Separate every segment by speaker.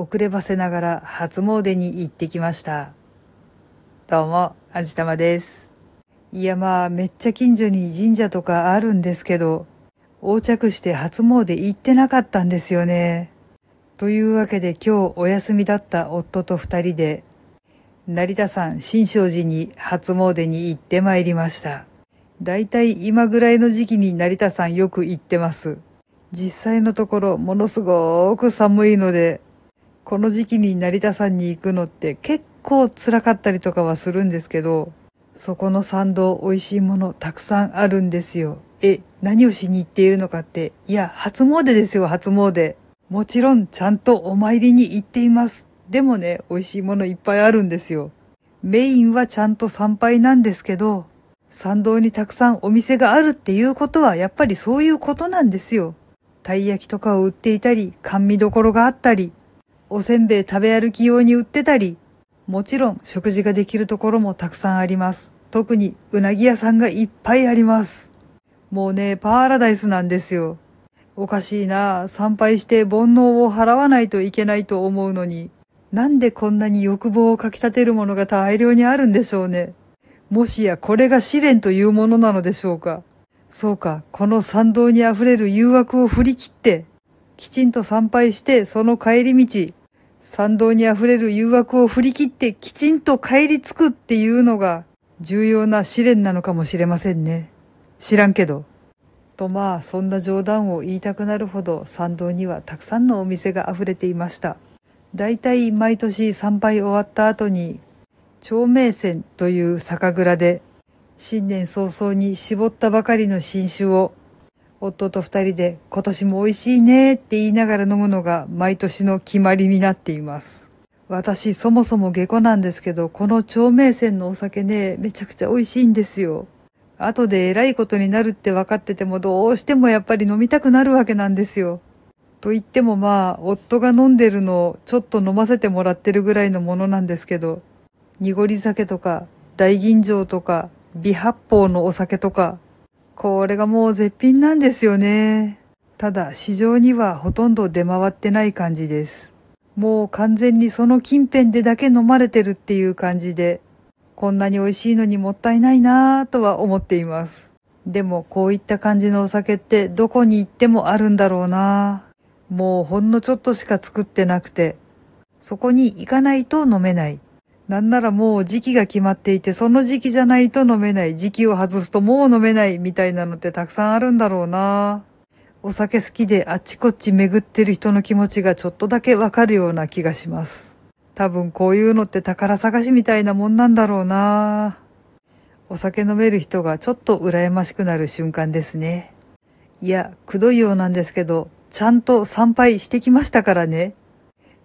Speaker 1: 遅ればせながら初詣に行ってきました。どうも、あじたまです。いやまあ、めっちゃ近所に神社とかあるんですけど、横着して初詣行ってなかったんですよね。というわけで今日お休みだった夫と二人で、成田山新勝寺に初詣に行ってまいりました。だいたい今ぐらいの時期に成田山よく行ってます。実際のところものすごく寒いので、この時期に成田山に行くのって結構辛かったりとかはするんですけど、そこの参道美味しいものたくさんあるんですよ。え、何をしに行っているのかって、いや、初詣ですよ、初詣。もちろんちゃんとお参りに行っています。でもね、美味しいものいっぱいあるんですよ。メインはちゃんと参拝なんですけど、参道にたくさんお店があるっていうことはやっぱりそういうことなんですよ。たい焼きとかを売っていたり、甘味どころがあったり、おせんべい食べ歩き用に売ってたり、もちろん食事ができるところもたくさんあります。特にうなぎ屋さんがいっぱいあります。もうね、パーラダイスなんですよ。おかしいな参拝して煩悩を払わないといけないと思うのに、なんでこんなに欲望をかき立てるものが大量にあるんでしょうね。もしやこれが試練というものなのでしょうか。そうか、この参道に溢れる誘惑を振り切って、きちんと参拝してその帰り道、参道に溢れる誘惑を振り切ってきちんと帰り着くっていうのが重要な試練なのかもしれませんね。知らんけど。とまあ、そんな冗談を言いたくなるほど参道にはたくさんのお店が溢れていました。だいたい毎年参拝終わった後に、長明線という酒蔵で新年早々に絞ったばかりの新酒を、夫と二人で今年も美味しいねって言いながら飲むのが毎年の決まりになっています。私そもそも下戸なんですけど、この長明線のお酒ね、めちゃくちゃ美味しいんですよ。後で偉いことになるって分かっててもどうしてもやっぱり飲みたくなるわけなんですよ。と言ってもまあ、夫が飲んでるのをちょっと飲ませてもらってるぐらいのものなんですけど、濁り酒とか大吟醸とか微発泡のお酒とか、これがもう絶品なんですよね。ただ市場にはほとんど出回ってない感じです。もう完全にその近辺でだけ飲まれてるっていう感じで、こんなに美味しいのにもったいないなぁとは思っています。でもこういった感じのお酒ってどこに行ってもあるんだろうなぁもうほんのちょっとしか作ってなくて、そこに行かないと飲めない。なんならもう時期が決まっていて、その時期じゃないと飲めない、時期を外すともう飲めないみたいなのってたくさんあるんだろうなお酒好きであっちこっち巡ってる人の気持ちがちょっとだけわかるような気がします。多分こういうのって宝探しみたいなもんなんだろうなお酒飲める人がちょっと羨ましくなる瞬間ですね。いや、くどいようなんですけど、ちゃんと参拝してきましたからね。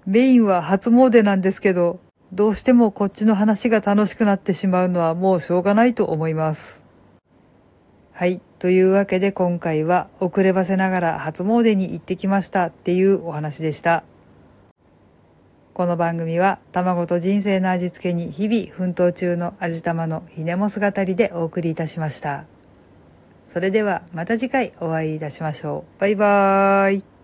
Speaker 1: メインは初詣なんですけど、どうしてもこっちの話が楽しくなってしまうのはもうしょうがないと思います。はい。というわけで今回は遅ればせながら初詣に行ってきましたっていうお話でした。この番組は卵と人生の味付けに日々奮闘中の味玉のひねも姿りでお送りいたしました。それではまた次回お会いいたしましょう。バイバーイ。